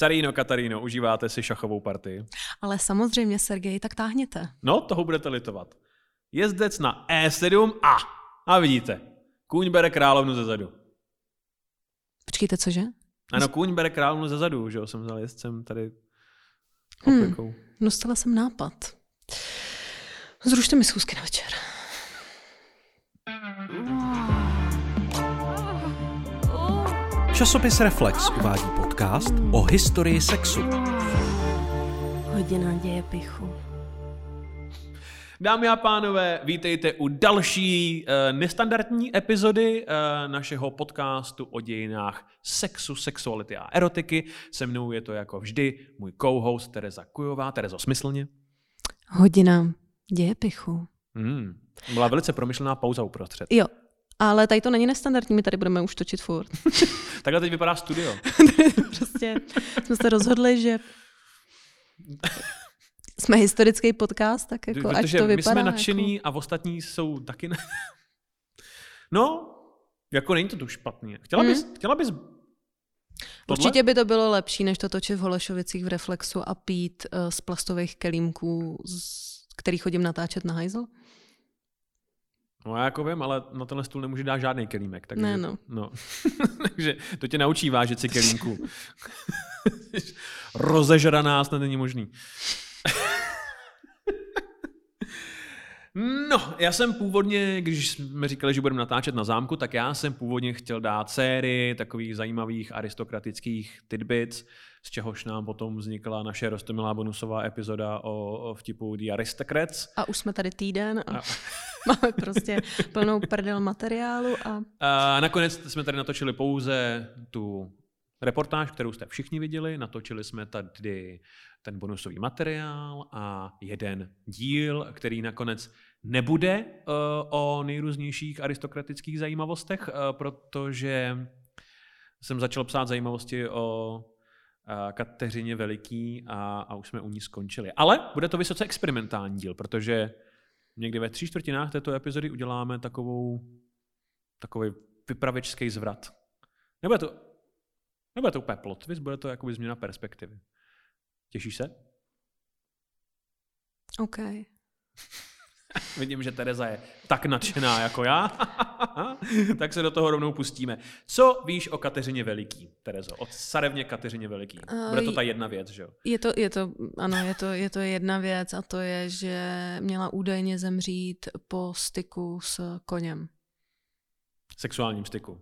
Caríno, Kataríno, užíváte si šachovou partii? Ale samozřejmě, Sergej, tak táhněte. No, toho budete litovat. Jezdec na E7 a, a vidíte, kůň bere královnu ze zadu. Počkejte, cože? Ano, kůň bere královnu ze zadu, že jo, jsem vzal jezdcem tady Hmm. oklikou. Dostala jsem nápad. Zrušte mi schůzky na večer. Časopis Reflex uvádí podcast o historii sexu. Hodina děje pichu. Dámy a pánové, vítejte u další uh, nestandardní epizody uh, našeho podcastu o dějinách sexu, sexuality a erotiky. Se mnou je to jako vždy můj co-host Tereza Kujová. Terezo, smyslně? Hodina děje pichu. Hmm. Byla velice promyšlená pauza uprostřed. Jo, ale tady to není nestandardní, my tady budeme už točit furt. Takhle teď vypadá studio. prostě jsme se rozhodli, že jsme historický podcast, tak jako ať Protože to my vypadá. jsme nadšený a ostatní jsou taky... Ne... no, jako není to tu špatný. Chtěla bys, Hmm. chtěla bys Jako, tohle? určitě by to bylo lepší, než to točit v Holešovicích v Reflexu a pít uh, z plastových kelímků, z který chodím natáčet na hajzl. No já jako vím, ale na tenhle stůl nemůže dát žádný kelímek. Takže, Ne, no. no. takže to tě naučí vážet si kelímku. Rozežraná snad není možný. No, já jsem původně, když jsme říkali, že budeme natáčet na zámku, tak já jsem původně chtěl dát sérii takových zajímavých aristokratických tidbits, z čehož nám potom vznikla naše rostomilá bonusová epizoda o, o vtipu The Aristocrats. A už jsme tady týden a A- máme prostě plnou prdel materiálu a A nakonec jsme tady natočili pouze tu reportáž, kterou jste všichni viděli. Natočili jsme tady ten bonusový materiál a jeden díl, který nakonec nebude uh, o nejrůznějších aristokratických zajímavostech, uh, protože jsem začal psát zajímavosti o uh, Kateřině Veliký a, a už jsme u ní skončili. Ale bude to vysoce experimentální díl, protože někdy ve tři čtvrtinách této epizody uděláme takovou takový vypravěčský zvrat. Nebude to, nebude to úplně plot twist, bude to jakoby změna perspektivy. Těšíš se? OK. Vidím, že Tereza je tak nadšená jako já. tak se do toho rovnou pustíme. Co víš o Kateřině Veliký, Terezo? O carevně Kateřině Veliký. Bude to ta jedna věc, že jo? Je to, je to, ano, je to, je to jedna věc a to je, že měla údajně zemřít po styku s koněm. Sexuálním styku.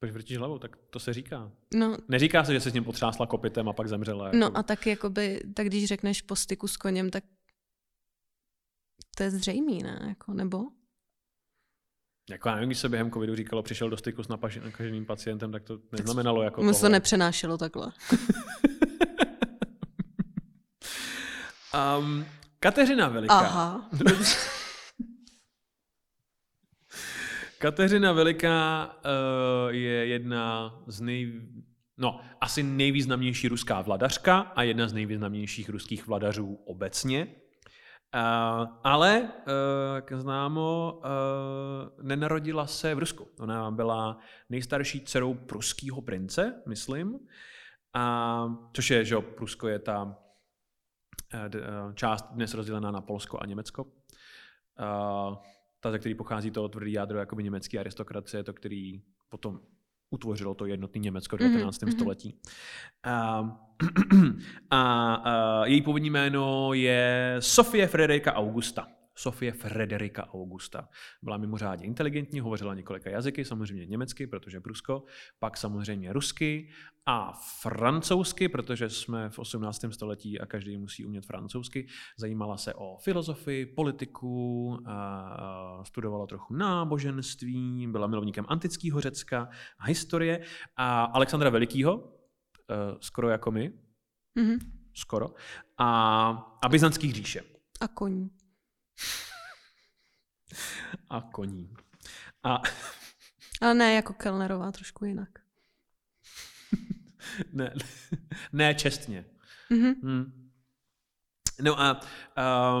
Proč vrtíš hlavou? Tak to se říká. No, Neříká se, že se s ním potřásla kopitem a pak zemřela. Jako. no a tak jakoby, tak když řekneš po styku s koněm, tak to je zřejmý, ne? Jako, nebo? Jako já nevím, když se během covidu říkalo, přišel do styku s nakaženým pacientem, tak to neznamenalo jako se to nepřenášelo takhle. um, Kateřina Veliká. Aha. Kateřina Veliká uh, je jedna z nej... No, asi nejvýznamnější ruská vladařka a jedna z nejvýznamnějších ruských vladařů obecně. Uh, ale, uh, jak známo, uh, nenarodila se v Rusku. Ona byla nejstarší dcerou pruského prince, myslím. A, což je, že Prusko je ta část dnes rozdělená na Polsko a Německo. Ta, ze který pochází to tvrdý jádro jakoby německý aristokracie, to, který potom utvořilo to jednotné Německo v Mhm, 19. mhm. století. A, a, a její původní jméno je Sofie Frederika Augusta. Sofie Frederika Augusta. Byla mimořádně inteligentní, hovořila několika jazyky, samozřejmě německy, protože Prusko, pak samozřejmě rusky a francouzsky, protože jsme v 18. století a každý musí umět francouzsky. Zajímala se o filozofii, politiku, studovala trochu náboženství, byla milovníkem antického Řecka a historie. A Alexandra Velikýho, eh, skoro jako my, Mhm. skoro, a, a byzantských říše. A koní. A koní. A Ale ne jako Kellnerová, trošku jinak. ne, ne čestně. Mhm. Hmm. No a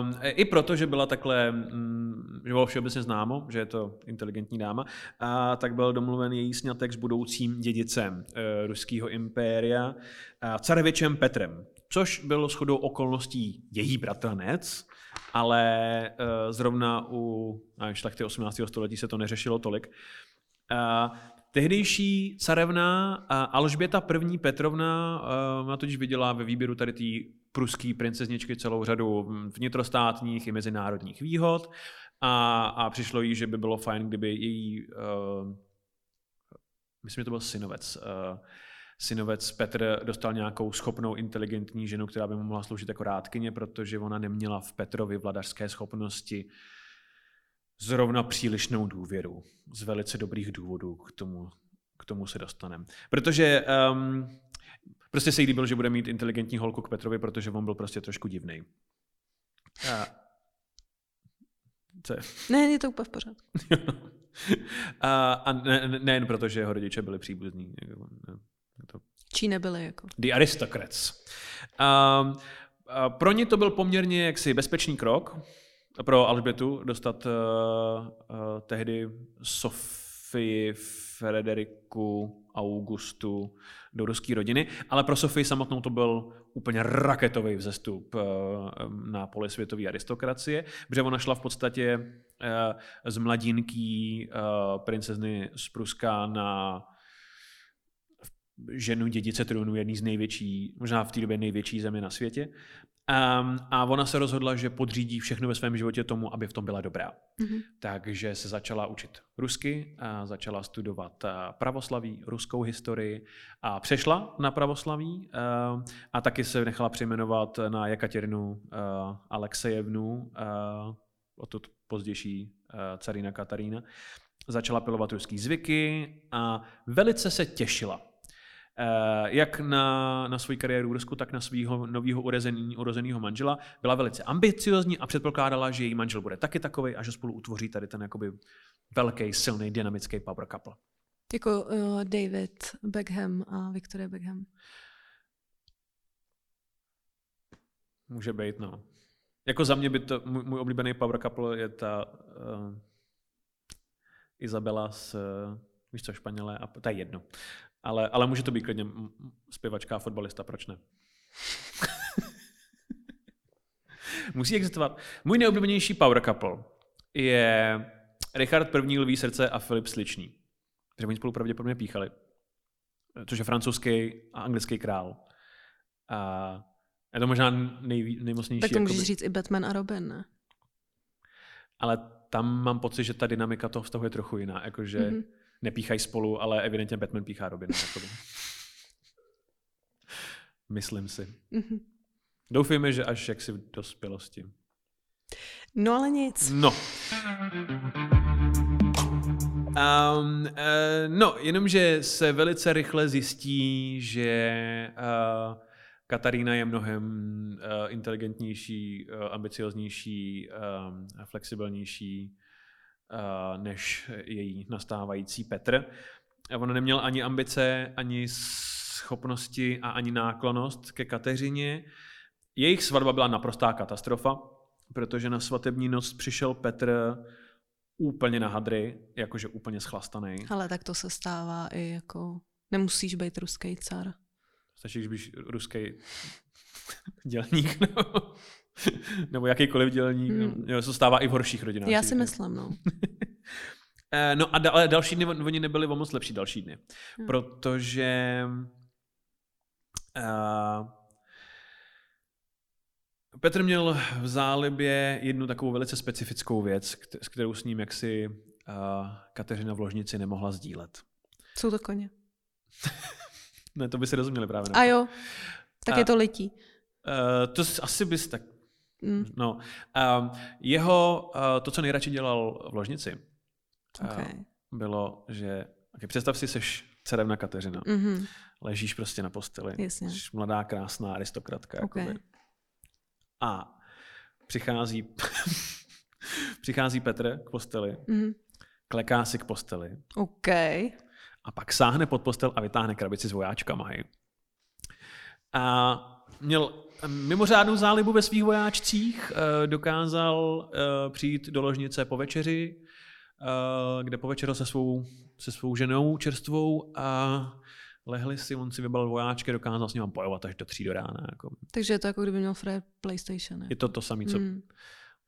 um, i proto, že byla takhle, mm, že bylo všeobecně známo, že je to inteligentní dáma, a tak byl domluven její sňatek s budoucím dědicem uh, ruského impéria, uh, carevičem Petrem, což byl shodou okolností její bratranec, ale uh, zrovna u uh, šlechty 18. století se to neřešilo tolik. Uh, Tehdejší carevna Alžběta I. Petrovna uh, totiž viděla ve výběru tady té pruský princezničky celou řadu vnitrostátních i mezinárodních výhod a, a přišlo jí, že by bylo fajn, kdyby její, uh, myslím, že to byl synovec, uh, synovec Petr dostal nějakou schopnou, inteligentní ženu, která by mu mohla sloužit jako rádkyně, protože ona neměla v Petrovi vladařské schopnosti zrovna přílišnou důvěru. Z velice dobrých důvodů k tomu, k tomu se dostaneme. Protože um, Prostě se jí líbilo, že bude mít inteligentní holku k Petrovi, protože on byl prostě trošku divný. A... Co je? Ne, je to úplně v pořádku. a, a ne, ne, nejen proto, že jeho rodiče byli příbuzní. Čí nebyli jako? The aristocrats. A pro ně to byl poměrně jaksi bezpečný krok pro Alžbětu dostat uh, uh, tehdy Sofii Frederiku Augustu do ruské rodiny, ale pro Sofii samotnou to byl úplně raketový vzestup eh, na poli světové aristokracie, protože ona šla v podstatě eh, z mladinky eh, princezny z Pruska na ženu dědice trůnu jedný z největší, možná v té době největší země na světě. Um, a ona se rozhodla, že podřídí všechno ve svém životě tomu, aby v tom byla dobrá. Mm-hmm. Takže se začala učit rusky, a začala studovat pravoslaví, ruskou historii a přešla na pravoslaví uh, a taky se nechala přejmenovat na Jekatěrinu uh, Alexejevnu, o to pozdější carina Katarína. Začala pilovat ruský zvyky a velice se těšila Eh, jak na, na svou kariéru v Rusku, tak na svého nového urozeného manžela. Byla velice ambiciozní a předpokládala, že její manžel bude taky takový a že spolu utvoří tady ten jakoby velký, silný, dynamický power couple. Jako uh, David Beckham a Victoria Beckham. Může být, no. Jako za mě by to, můj, můj oblíbený power couple je ta uh, Izabela s, uh, víš co, Španělé, a to je jedno. Ale, ale může to být klidně zpěvačka a fotbalista, proč ne? Musí existovat. Můj nejoblíbenější power couple je Richard I. Lví srdce a Filip Sličný. Protože oni spolu pravděpodobně píchali. Což je francouzský a anglický král. A je to možná nej, nejmocnější. Tak to můžeš jakoby... říct i Batman a Robin, ne? Ale tam mám pocit, že ta dynamika toho vztahu je trochu jiná. Jakože mm-hmm nepíchají spolu, ale evidentně Batman píchá Robina. Myslím si. Mm-hmm. Doufejme, že až jaksi v dospělosti. No ale nic. No. Um, uh, no, jenomže se velice rychle zjistí, že uh, Katarína je mnohem uh, inteligentnější, uh, ambicioznější, um, flexibilnější než její nastávající Petr. On neměl ani ambice, ani schopnosti a ani náklonost ke Kateřině. Jejich svatba byla naprostá katastrofa, protože na svatební noc přišel Petr úplně na hadry, jakože úplně schlastaný. Ale tak to se stává i jako... Nemusíš být ruský car. Stačí, když bys ruský dělník. No. Nebo jakýkoliv dělník. Hmm. No, to stává i v horších rodinách. Já si myslím, no. Eh, no a ale další dny, oni nebyli o moc lepší další dny. Hmm. Protože uh, Petr měl v zálibě jednu takovou velice specifickou věc, s kterou s ním jaksi uh, Kateřina v ložnici nemohla sdílet. Jsou to koně. ne, to by si rozuměli právě. A jo, tak a, je to letí. Uh, to asi bys tak Mm. No, um, jeho, uh, to, co nejradši dělal v ložnici, okay. uh, bylo, že okay, představ si, seš cerevna Kateřina. Mm-hmm. Ležíš prostě na posteli. Jasně. Jsi mladá, krásná aristokratka. Okay. Jakoby. A přichází, přichází Petr k posteli, mm-hmm. kleká si k posteli. Okay. A pak sáhne pod postel a vytáhne krabici s vojáčkama. Hej. A měl mimořádnou zálibu ve svých vojáčcích, eh, dokázal eh, přijít do ložnice po večeři, eh, kde povečeřil se svou, se svou ženou čerstvou a lehli si, on si vybral vojáčky, dokázal s ním bojovat až do tří do rána. Jako. Takže je to jako kdyby měl Fred PlayStation. Je to to samé, co... Hmm.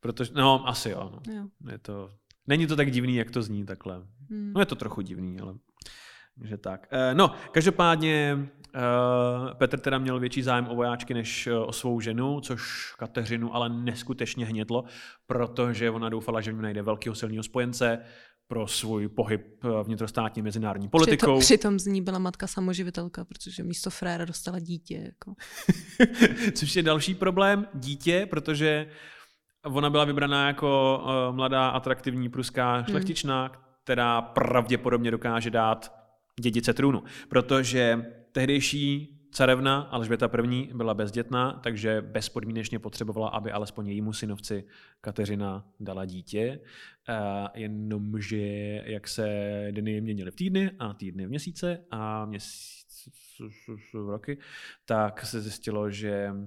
Protože, no, asi jo. No. Jo. Je to, není to tak divný, jak to zní takhle. Hmm. No je to trochu divný, ale že tak. Eh, No, každopádně eh, Petr teda měl větší zájem o vojáčky než eh, o svou ženu, což Kateřinu ale neskutečně hnětlo, protože ona doufala, že v něm najde velkého silného spojence pro svůj pohyb vnitrostátní mezinárodní politikou. Přitom, přitom z ní byla matka samoživitelka, protože místo fréra dostala dítě. Jako. Což je další problém, dítě, protože ona byla vybraná jako mladá, atraktivní pruská šlechtična, která pravděpodobně dokáže dát dědice trůnu. Protože tehdejší carevna Alžběta I. byla bezdětná, takže bezpodmínečně potřebovala, aby alespoň jejímu synovci Kateřina dala dítě. Jenomže jak se dny měnily v týdny a týdny v měsíce a měsíc v roky, tak se zjistilo, že uh,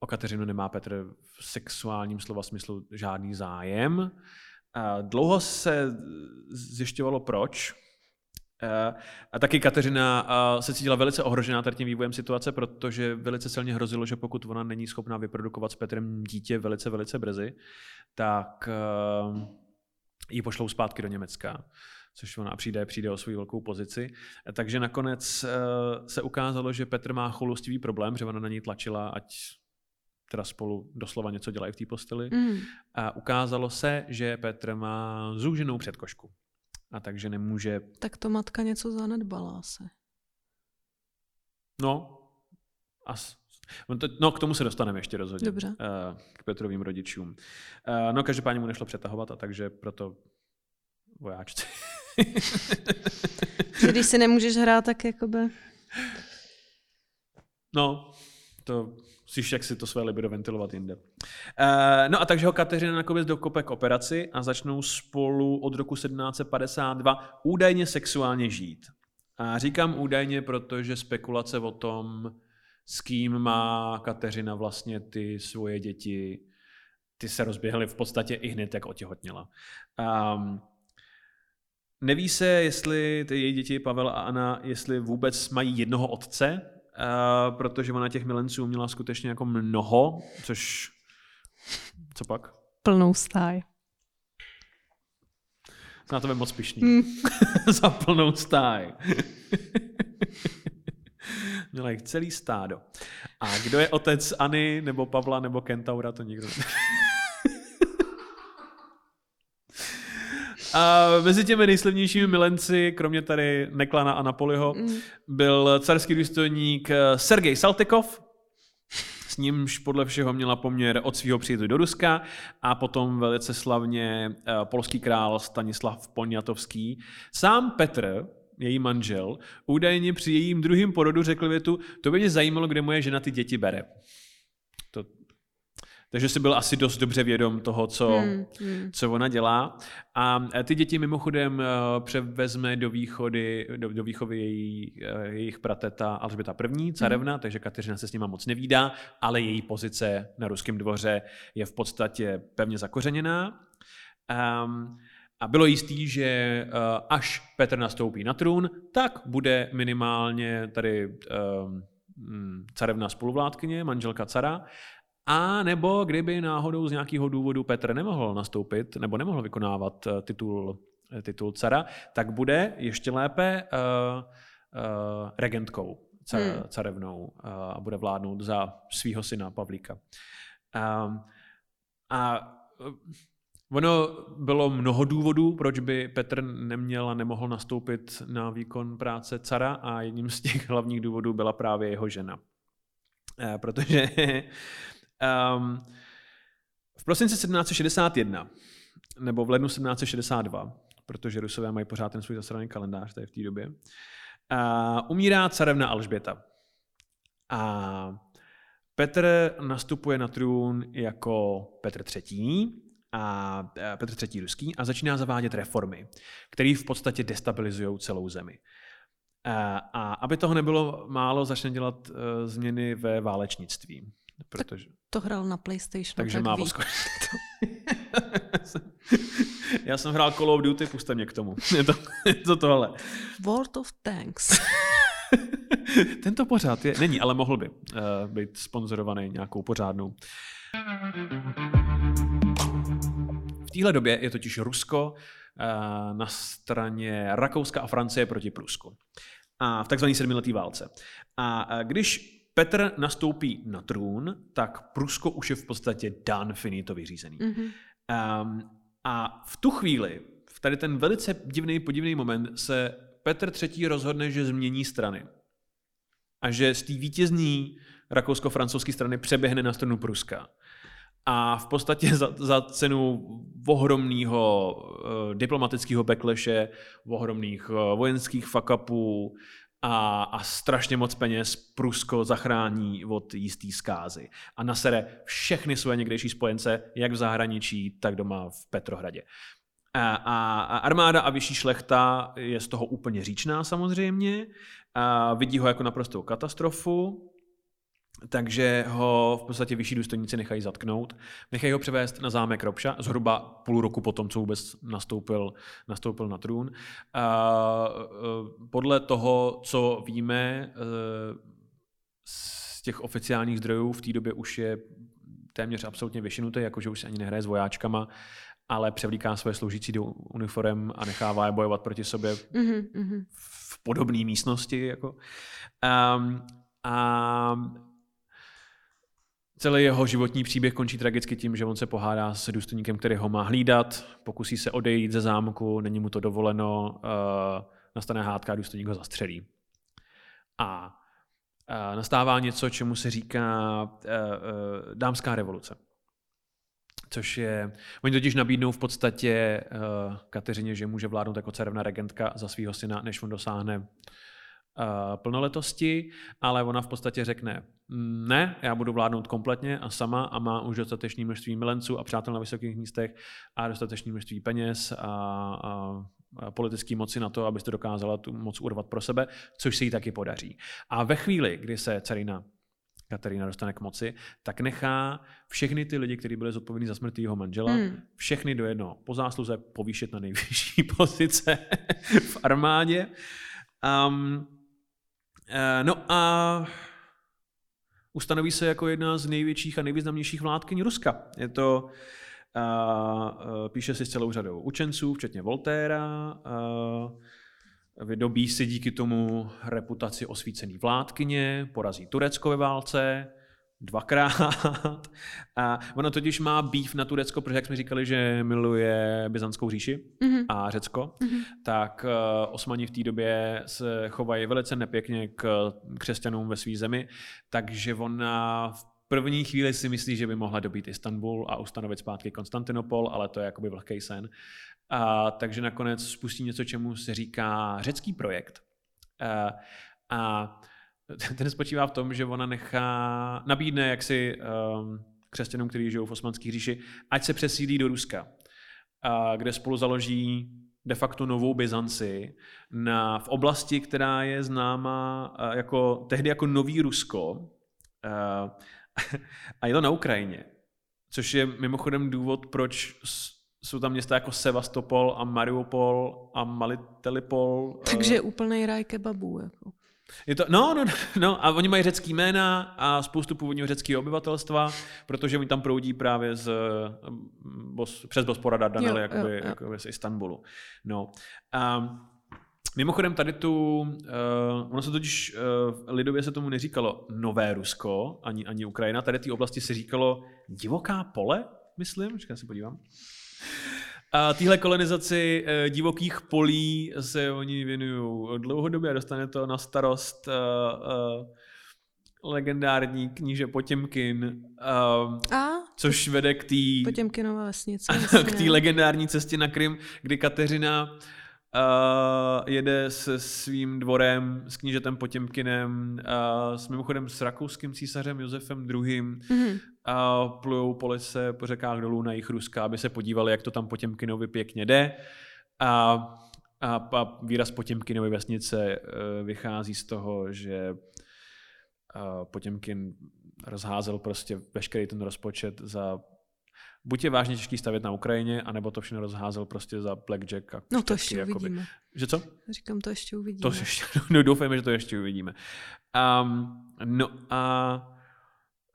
o Kateřinu nemá Petr v sexuálním slova smyslu žádný zájem. A dlouho se zjišťovalo proč. Eh, A taky Kateřina eh, se cítila velice ohrožená tady tím vývojem situace, protože velice silně hrozilo, že pokud ona není schopná vyprodukovat s Petrem dítě velice, velice brzy, tak eh, ji pošlou zpátky do Německa což ona přijde, přijde o svou velkou pozici. Takže nakonec se ukázalo, že Petr má choulostivý problém, že ona na něj tlačila, ať teda spolu doslova něco dělají v té posteli. Mm. A ukázalo se, že Petr má zúženou předkošku. A takže nemůže, Tak to matka něco zanedbala se. no, as, no, k tomu se dostaneme ještě rozhodně. Dobře. eh, K Petrovým rodičům. Eh, No každopádně mu nešlo přetahovat a takže proto vojáčci. Když si nemůžeš hrát, tak jakoby... No, to musíš jak si to své libido ventilovat jinde. Uh, no a takže ho Kateřina nakonec dokope k operaci a začnou spolu od roku 1752 údajně sexuálně žít. A říkám údajně, protože spekulace o tom, s kým má Kateřina vlastně ty svoje děti, ty se rozběhly v podstatě i hned, jak otěhotněla. Um, Neví se, jestli ty její děti, Pavel a Anna, jestli vůbec mají jednoho otce, uh, protože ona těch milenců měla skutečně jako mnoho, což... Co pak? Plnou stáj. Na to je moc pišný. Mm. Za plnou stáj. Měla jich celý stádo. A kdo je otecAny, nebo Pavla, nebo Kentaura, to nikdo neví. A mezi těmi nejslavnějšími milenci, kromě tady Neklana a Napoliho, Mm. byl carský důstojník eh, Sergej Saltykov, s nímž podle všeho měla poměr od svého příjezdu do Ruska a potom velice slavně eh, polský král Stanislav Poniatovský. Sám Petr, její manžel, údajně při jejím druhém porodu řekl větu, to by mě zajímalo, kde moje žena ty děti bere. Takže si byl asi dost dobře vědom toho, co, Hmm, hmm. co ona dělá. A ty děti mimochodem eh, převezme do východy, do, do výchovy její, eh, jejich prateta Alžběta I. carevna, Mhm. takže Kateřina se s nima moc nevídá, ale její pozice na ruském dvoře je v podstatě pevně zakořeněná. Um, a bylo jistý, že eh, až Petr nastoupí na trůn, tak bude minimálně tady um, carevna spoluvládkyně, manželka cara, a nebo kdyby náhodou z nějakého důvodu Petr nemohl nastoupit nebo nemohl vykonávat eh, titul, eh, titul cara, tak bude ještě lépe uh, uh, regentkou, car, Hmm. carevnou uh, a bude vládnout za svého syna Pavlíka. Um, a ono bylo mnoho důvodů, proč by Petr neměl a nemohl nastoupit na výkon práce cara a jedním z těch hlavních důvodů byla právě jeho žena. Protože um, v prosinci 1761 nebo v lednu 1762, protože Rusové mají pořád ten svůj zasraný kalendář tady v té době, uh, umírá carevna Alžběta. A Petr nastupuje na trůn jako Petr III. a eh, Petr III. ruský a začíná zavádět reformy, které v podstatě destabilizují celou zemi. A, a aby toho nebylo málo, začne dělat změny ve válečnictví. Protože... To hrál na PlayStation. Takže tak má. Já jsem hrál Call of Duty, puste mě k tomu. Je to, je to tohle. World of Tanks. Tento pořád je, není, ale mohl by uh, být sponzorovaný nějakou pořádnou. V téhle době je totiž Rusko uh, na straně Rakouska a Francie proti Prusku. A v takzvané sedmiletý válce. A uh, když Petr nastoupí na trůn, tak Prusko už je v podstatě dan finito vyřízený. Mhm. Um, a v tu chvíli, v tady ten velice divný, podivný moment, se Petr III. rozhodne, že změní strany. A že z té vítězní rakousko-francouzské strany přeběhne na stranu Pruska. A v podstatě za, za cenu ohromného uh, diplomatického backlashe, ohromných uh, vojenských fuck-upů a, a strašně moc peněz Prusko zachrání od jistý zkázy. A nasere všechny svoje někdejší spojence, jak v zahraničí, tak doma v Petrohradě. A, a, a armáda a vyšší šlechta je z toho úplně říčná samozřejmě. A vidí ho jako naprostou katastrofu, takže ho v podstatě vyšší důstojníci nechají zatknout. Nechají ho převést na zámek Ropša, zhruba půl roku potom, co vůbec nastoupil, nastoupil na trůn. A, e, podle toho, co víme e, z těch oficiálních zdrojů, v té době už je téměř absolutně vyšinutý, jakože už se ani nehraje s vojáčkama, ale převlíká své sloužící do uniform a nechává je bojovat proti sobě Mhm, mhm. v podobné místnosti. Jako. Um, a celý jeho životní příběh končí tragicky tím, že on se pohádá s důstojníkem, který ho má hlídat, pokusí se odejít ze zámku, není mu to dovoleno, uh, nastane hádka a důstojník ho zastřelí. A uh, nastává něco, čemu se říká uh, dámská revoluce. Což je, oni totiž nabídnou v podstatě Kateřině, že může vládnout jako cerevna regentka za svého syna, než on dosáhne plnoletosti, ale ona v podstatě řekne, "Mm, ne, já budu vládnout kompletně a sama a má už dostatečné množství milenců a přátel na vysokých místech a dostatečné množství peněz a, a, politické moci na to, abyste dokázala tu moc urvat pro sebe, což se jí taky podaří. A ve chvíli, kdy se carina Katerína dostane k moci, tak nechá všechny ty lidi, kteří byli zodpovědní za smrt jeho manžela, Hmm. všechny do jednoho po zásluze povýšit na nejvyšší pozice v armádě. Um, no a ustanoví se jako jedna z největších a nejvýznamnějších vládkyní Ruska. Je to, uh, uh, píše si s celou řadou učenců, včetně Voltéra, vydobí si díky tomu reputaci osvícený vládkyně, porazí Turecko ve válce, dvakrát. A ono totiž má býv na Turecko, protože jak jsme říkali, že miluje Byzantskou říši Mhm. a Řecko, Mhm. tak uh, Osmani v té době se chovají velice nepěkně k křesťanům ve své zemi, takže ona v první chvíli si myslí, že by mohla dobít Istanbul a ustanovit zpátky Konstantinopol, ale to je jakoby vlhký sen. A, takže nakonec spustí něco, čemu se říká řecký projekt. A, a ten spočívá v tom, že ona nechá, nabídne jaksi um, křesťanům, kteří žijou v osmanské říši, ať se přesídlí do Ruska, a, kde spolu založí de facto novou Byzanci na, v oblasti, která je známá jako, tehdy jako Nový Rusko a, a je to na Ukrajině, což je mimochodem důvod, proč jsou tam města jako Sevastopol a Mariupol a Malitelipol. Takže úplný ráj kebabů. Jako. Je to, no, no, no, a oni mají řecký jména a spoustu původního řeckého obyvatelstva, protože oni tam proudí právě z, eh, bos, přes Bosporada Danely, Jo, jakoby, jo, jo. jakoby z Istanbulu. No. A mimochodem tady tu, uh, ono se totiž, uh, lidově se tomu neříkalo Nové Rusko, ani, ani Ukrajina, tady té oblasti se říkalo Divoká pole, myslím, já se podívám. A téhle kolonizaci eh, divokých polí se oni věnují dlouhodobě a dostane to na starost eh, eh, legendární kníže Potěmkin, A což vede k té Potěmkinova vesnice. k té legendární cestě na Krym, kdy Kateřina uh, jede se svým dvorem, s knížetem Potěmkinem, uh, s mimochodem s rakouským císařem Josefem II. Mhm. a plujou po lese, po řekách dolů na jich Ruska, aby se podívali, jak to tam Potěmkinovi pěkně jde. A a, a výraz Potěmkinovy vesnice eh, vychází z toho, že eh, Potěmkin rozházel prostě veškerý ten rozpočet za buď je vážně těžký stavět na Ukrajině, anebo to všechno rozházel prostě za blackjack. A No to ještě uvidíme. Že co? Říkám, to ještě uvidíme. To ještě, no, doufejme, že to ještě uvidíme. Um, no a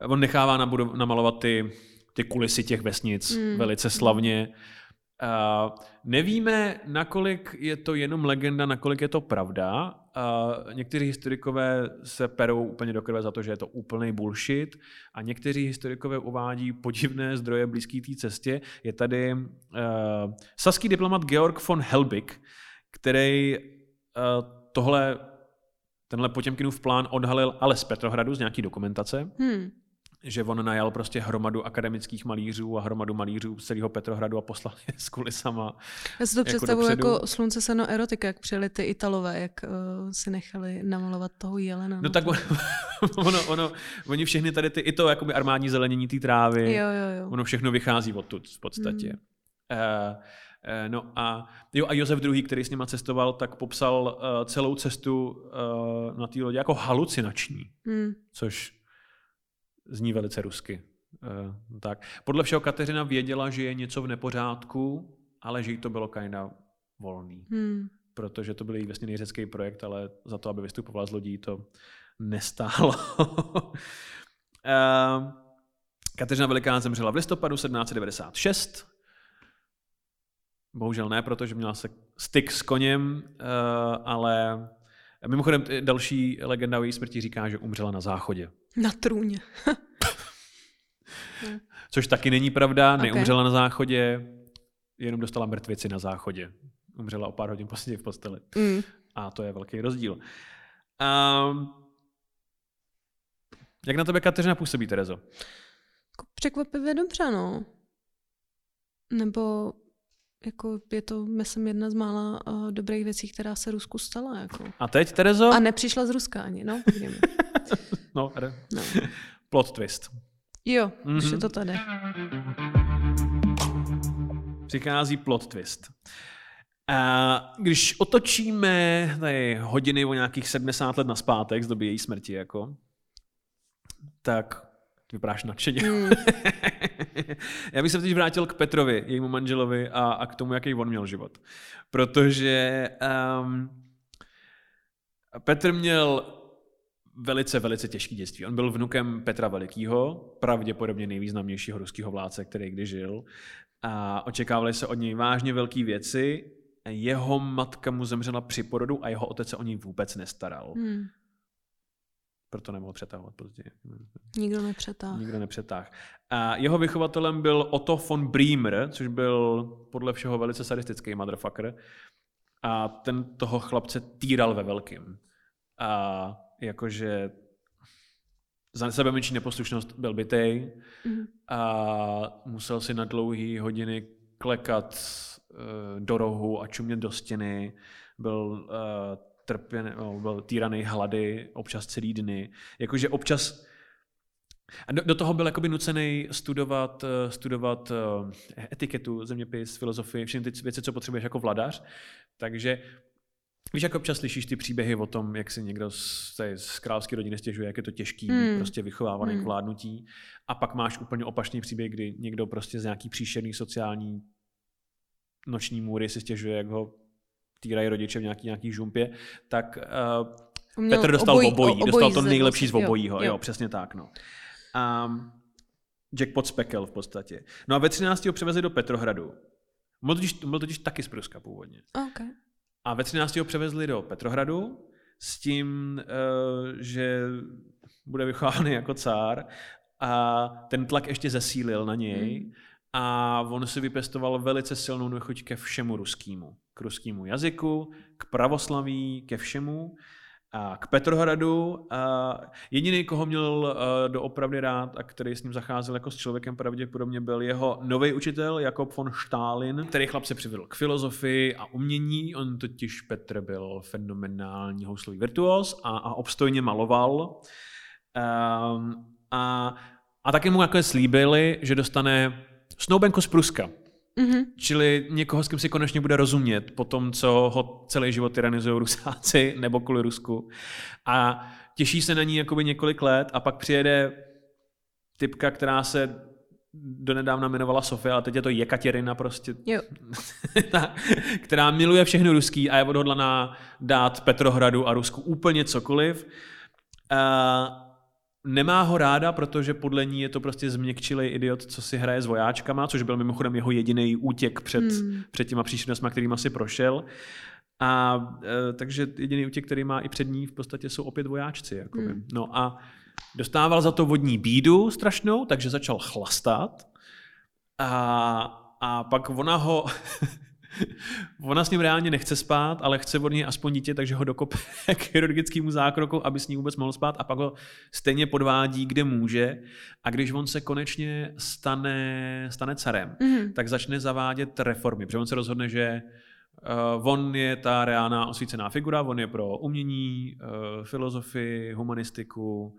on nechává nabudov, namalovat ty, ty kulisy těch vesnic Mm. mm. velice slavně. Nevíme, nakolik je to jenom legenda, nakolik je to pravda. Uh, někteří historikové se perou úplně do krve za to, že je to úplný bullshit a někteří historikové uvádí podivné zdroje blízké té cestě. Je tady uh, saský diplomat Georg von Helbig, který uh, tohle, tenhle Potěmkinův plán odhalil ale z Petrohradu, z nějaký dokumentace Hmm. Že on najal prostě hromadu akademických malířů a hromadu malířů z celého Petrohradu a poslal je s kulisama. Já si to Jako představuji dopředu. jako slunce, seno, erotika, jak přijeli ty Italové, jak uh, si nechali namalovat toho jelena. No tak on- ono, ono, oni všechny tady ty, i to jakoby armádní zelenění té trávy, Jo, jo, jo. ono všechno vychází odtud v podstatě. Hmm. Uh, No a, jo, a Josef II., který s nima cestoval, tak popsal uh, celou cestu uh, na té lodi jako halucinační. Hmm. což zní velice rusky. Uh, tak. Podle všeho Kateřina věděla, že je něco v nepořádku, ale že jí to bylo kinda volný. Hmm. Protože to byl její vesmírný řecký projekt, ale za to, aby vystupovala z lodí, to nestálo. uh, Kateřina Veliká zemřela v listopadu 1796. Bohužel ne, protože měla se styk s koněm, uh, ale mimochodem další legenda o její smrti říká, že umřela na záchodě. Na trůně. Což taky není pravda, neumřela na záchodě, jenom dostala mrtvici na záchodě. Umřela o pár hodin později v posteli. Hmm. A to je velký rozdíl. Um, jak na tebe Kateřina působí, Terezo? Jako Překvapivě dobře, no. Nebo jako je to, myslím, jedna z mála uh, dobrých věcí, která se Rusku stala. Jako. A teď, Terezo? A nepřišla z Ruska ani, no. No, no. plot twist. Jo, mm-hmm. už je to tady. Přichází plot twist. A když otočíme tady hodiny o nějakých 70 let naspátek z doby její smrti, jako, tak vypadáš nadšeně. Hmm. Já bych se teď vrátil k Petrovi, jejímu manželovi a, a k tomu, jaký on měl život. Protože um, Petr měl velice, velice těžký dětství. On byl vnukem Petra Velikýho, pravděpodobně nejvýznamnějšího ruského vládce, který kdy žil. A očekávaly se od něj vážně velké věci. Jeho matka mu zemřela při porodu a jeho otec se o něj vůbec nestaral. Hmm. Proto nemohl přetahovat později. Nikdo nepřetáhl. Nikdo nepřetáh. A jeho vychovatelem byl Otto von Bremer, což byl podle všeho velice sadistický motherfucker. A ten toho chlapce týral ve velkým. A jakože za sebe menší neposlušnost byl bytej Mhm. a musel si na dlouhé hodiny klekat uh, do rohu a čumět do stěny. Byl uh, trpěn, no, byl týraný hlady, občas celý dny. Jakože občas a do, do toho byl jakoby nucený studovat, eh, studovat etiketu, zeměpis, filozofii, všechny ty věci, co potřebuješ jako vladař. Takže víš, jak občas slyšíš ty příběhy o tom, jak si někdo z, té- z královské rodiny stěžuje, jak je to těžký Hmm. prostě vychovávaný Hmm. k vládnutí. A pak máš úplně opačný příběh, kdy někdo prostě z nějaký příšerný sociální noční můry si stěžuje, jak ho týrají rodiče v nějaký, nějaký žumpě, tak uh, měl Petr dostal obojí, obojí, o- dostal obojí to nejlepší z obojího, jo, jo. jo, přesně tak, no. Um, jackpot z pekel v podstatě. No a ve 13. ho převezli do Petrohradu. Byl totiž, byl totiž taky z Pruska původně. Okay. A ve 13. ho převezli do Petrohradu s tím, uh, že bude vychovávaný jako cár a ten tlak ještě zesílil na něj Hmm. a on si vypěstoval velice silnou nechuť ke všemu ruskému. K ruskému jazyku, k pravoslaví, ke všemu a k Petrohradu. A jediný, koho měl eh, doopravdy rád a který s ním zacházel jako s člověkem pravděpodobně byl jeho nový učitel Jakob von Stalin, který chlapce přivedl k filozofii a umění. On totiž Petr byl fenomenální houslový virtuos a, a obstojně maloval. Um, a, a taky mu jako slíbili, že dostane snoubenku z Pruska. Mhm. Čili někoho, s kým si konečně bude rozumět po tom, co ho celý život tyranizují Rusáci nebo kvůli Rusku. A těší se na ní jakoby několik let a pak přijede typka, která se donedávna jmenovala Sofia, ale teď je to Jekatěrina prostě, Jo. ta, která miluje všechno ruský a je odhodlaná dát Petrohradu a Rusku úplně cokoliv. Uh, nemá ho ráda, protože podle ní je to prostě změkčilej idiot, co si hraje s vojáčkama, což byl mimochodem jeho jediný útěk před, Hmm. před těma příšernostma, kterýma si prošel. A e, takže jediný útěk, který má i před ní, v podstatě jsou opět vojáčci. Jakoby. Hmm. No a dostával za to vodní bídu strašnou, takže začal chlastat. A, a pak ona ho... ona s ním reálně nechce spát, ale chce od něj aspoň dítě, takže ho dokope k chirurgickému zákroku, aby s ní vůbec mohl spát a pak ho stejně podvádí, kde může. A když on se konečně stane, stane carem, Mhm. tak začne zavádět reformy, protože on se rozhodne, že uh, on je ta reálná osvícená figura, on je pro umění, uh, filozofii, humanistiku,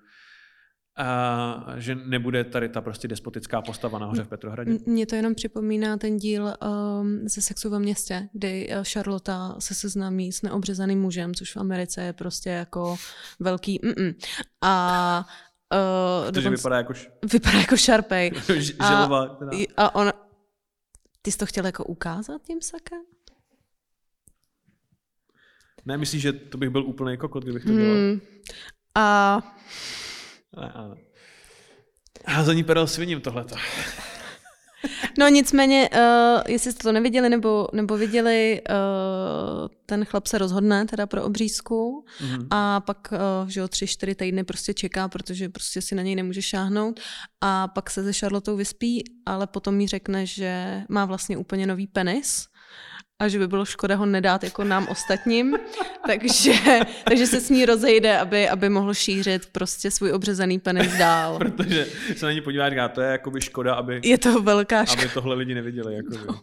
a že nebude tady ta prostě despotická postava nahoře v Petrohradě. Mně to jenom připomíná ten díl um, ze Sexu ve městě, kdy uh, Charlotte se seznámí s neobřezaným mužem, což v Americe je prostě jako velký mm A uh, Protože dokonce- vypadá jako š- vypadá jako šarpej. A- A on... Ty jsi to chtěl jako ukázat tím sakem? Ne, myslíš, že to bych byl úplný kokot, kdybych to dělal? Hmm. A Ale... Házení perel sviním tohleto. No nicméně, uh, jestli jste to neviděli nebo, nebo viděli, uh, ten chlap se rozhodne teda pro obřízku Mhm. a pak, uh, že jo, tři, čtyři týdny prostě čeká, protože prostě si na něj nemůže šáhnout a pak se se Charlotou vyspí, ale potom jí řekne, že má vlastně úplně nový penis a že by bylo škoda ho nedát jako nám ostatním, takže, takže se s ní rozejde, aby, aby mohl šířit prostě svůj obřezaný penis dál. Protože se na ní podívá říká, to je jakoby škoda, aby, Je to velká škoda. aby tohle lidi neviděli. Jakoby.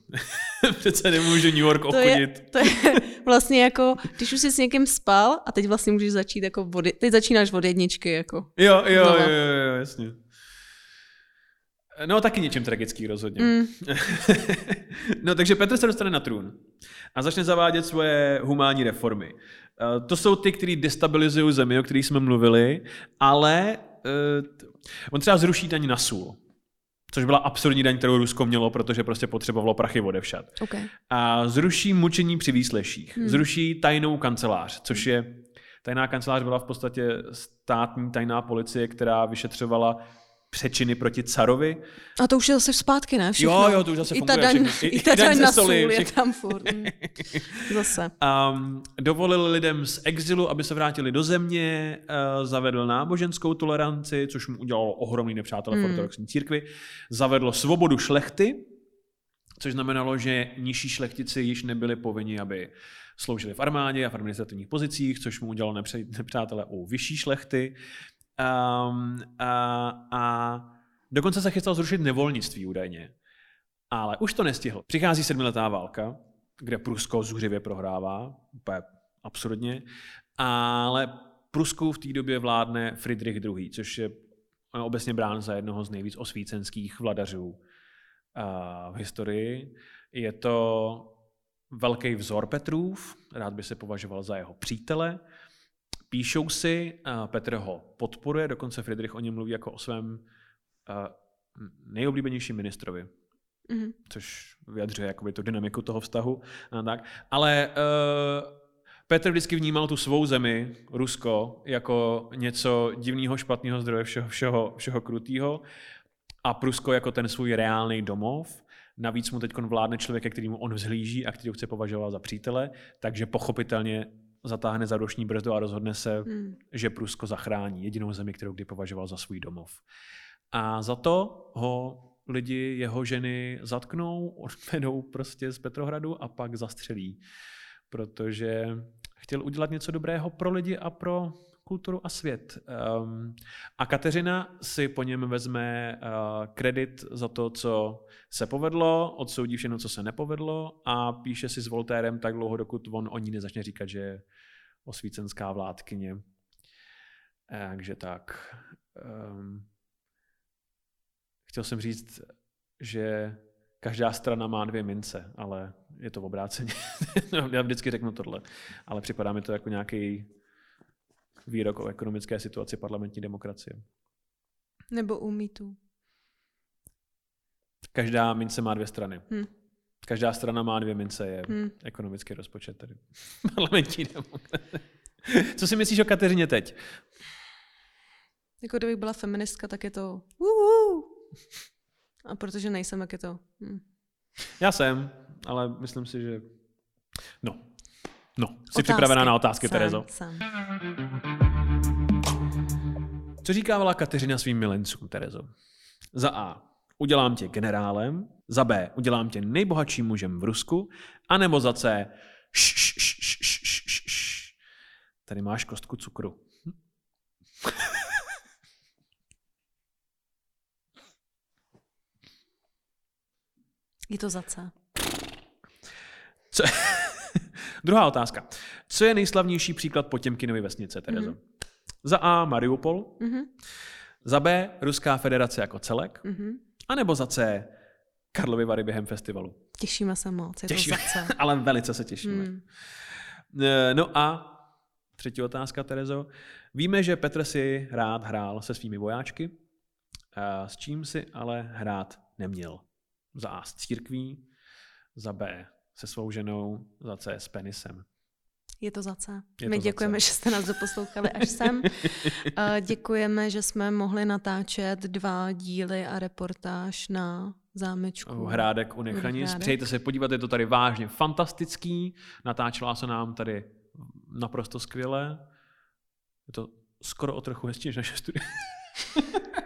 Přece nemůžu New York No. To je, obchodit. to je vlastně jako, když už jsi s někým spal a teď vlastně můžeš začít jako vody, teď začínáš od jedničky, jako. Jo, jo, Znova. jo, jo, jo, jasně. No, taky něčím tragický rozhodně. Mm. no, takže Petr se dostane na trůn a začne zavádět svoje humánní reformy. Eh, To jsou ty, které destabilizují zemi, o kterých jsme mluvili, ale eh, on třeba zruší daň na sůl, což byla absurdní daň, kterou Rusko mělo, protože prostě potřebovalo prachy odevšad. Okay. A zruší mučení při výsleších. Hmm. Zruší tajnou kancelář, což je... Tajná kancelář byla v podstatě státní tajná policie, která vyšetřovala přečiny proti carovi. A to už je zase zpátky, ne? Všechno. Jo, jo, to už zase I ta daň, všechno. I- i ta daň daň na soli, sůl je všechno. tam furt. Mm. Zase. Um, dovolil lidem z exilu, aby se vrátili do země, uh, zavedl náboženskou toleranci, což mu udělalo ohromný nepřátelé v Hmm. ortodoxní církvi, zavedlo svobodu šlechty, což znamenalo, že nižší šlechtici již nebyli povinni, aby sloužili v armádě a v administrativních pozicích, což mu udělalo nepřátelé u vyšší šlechty. Um, a, a dokonce se chystal zrušit nevolnictví údajně. Ale už to nestihl. Přichází sedmiletá válka, kde Prusko zuřivě prohrává, úplně absurdně, ale Prusku v té době vládne Friedrich II., což je obecně brán za jednoho z nejvíc osvícenských vladařů a, v historii. Je to velký vzor Petrův, rád by se považoval za jeho přítele. Píšou si, Petr ho podporuje, dokonce Friedrich o něm mluví jako o svém nejoblíbenějším ministrovi Mhm. což vyjadřuje jakoby tu dynamiku toho vztahu. A tak. Ale uh, Petr vždycky vnímal tu svou zemi, Rusko, jako něco divného, špatného zdroje všeho, všeho, všeho krutého a Prusko jako ten svůj reálný domov. Navíc mu teď vládne člověk, ke kterému on vzhlíží a který ho chce považovat za přítele, takže pochopitelně zatáhne za roční brzdu a rozhodne se, Mm. že Prusko zachrání jedinou zemi, kterou kdy považoval za svůj domov. A za to ho lidi jeho ženy zatknou, odvedou prostě z Petrohradu a pak zastřelí. Protože chtěl udělat něco dobrého pro lidi a pro kulturu a svět. Um, a Kateřina si po něm vezme uh, kredit za to, co se povedlo, odsoudí všechno, co se nepovedlo a píše si s Voltérem tak dlouho, dokud on o ní nezačne říkat, že je osvícenská vládkyně. Takže tak. Um, chtěl jsem říct, že každá strana má dvě mince, ale je to v obráceně. Já vždycky řeknu tohle, ale připadá mi to jako nějaký výrok o ekonomické situaci parlamentní demokracie. Nebo u mýtu. Každá mince má dvě strany. Hm. Každá strana má dvě mince, je Hm. ekonomický rozpočet tedy. Parlamentní demokracie. Co si myslíš o Kateřině teď? Jako kdybych byla feministka, tak je to uhu. A protože nejsem, tak je to hm. Já jsem, ale myslím si, že... No. No, jsi Otázky. připravená na otázky, Jsem, Terezo? Jsem. Co říkávala Kateřina svým milencům, Terezo? Za A. Udělám tě generálem. Za B. Udělám tě nejbohatším mužem v Rusku. A nebo za C. š, š, š, š, š, š, š. Tady máš kostku cukru. Je to za C. Co... Druhá otázka. Co je nejslavnější příklad Potěmkinovy vesnice, Terezo? Mm-hmm. Za A. Mariupol. Mhm. Za B. Ruská federace jako celek. Mhm. A nebo za C. Karlovy Vary během festivalu. Těšíme se moc, je Těšíme, to za C. ale velice se těšíme. Eh, No a třetí otázka, Terezo. Víme, že Petr si rád hrál se svými vojáčky, a s čím si ale hrát neměl. Za A s církví, za B se svou ženou, za C s penisem. Je to za C. Je My to za děkujeme, C. že jste nás doposlouchali až sem. A děkujeme, že jsme mohli natáčet dva díly a reportáž na zámečku. Hrádek u Nechanic. Hrádek. Přijďte se podívat, je to tady vážně fantastický. Natáčela se nám tady naprosto skvěle. Je to skoro o trochu hezčí než naše studie.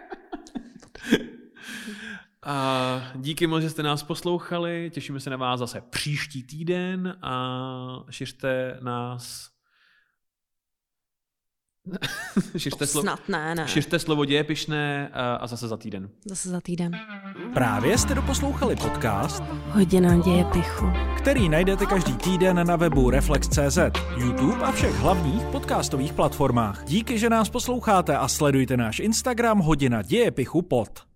A díky moc, že jste nás poslouchali. Těšíme se na vás zase příští týden a šiřte nás. šiřte, slovo, Snad ne, ne. šiřte slovo dějepišné a, a zase za týden. Zase za týden. Právě jste doposlouchali podcast, Hodina děje pichu. který najdete každý týden na webu Reflex.cz, YouTube a všech hlavních podcastových platformách. Díky, že nás posloucháte a sledujte náš Instagram Hodina dějepichu pod.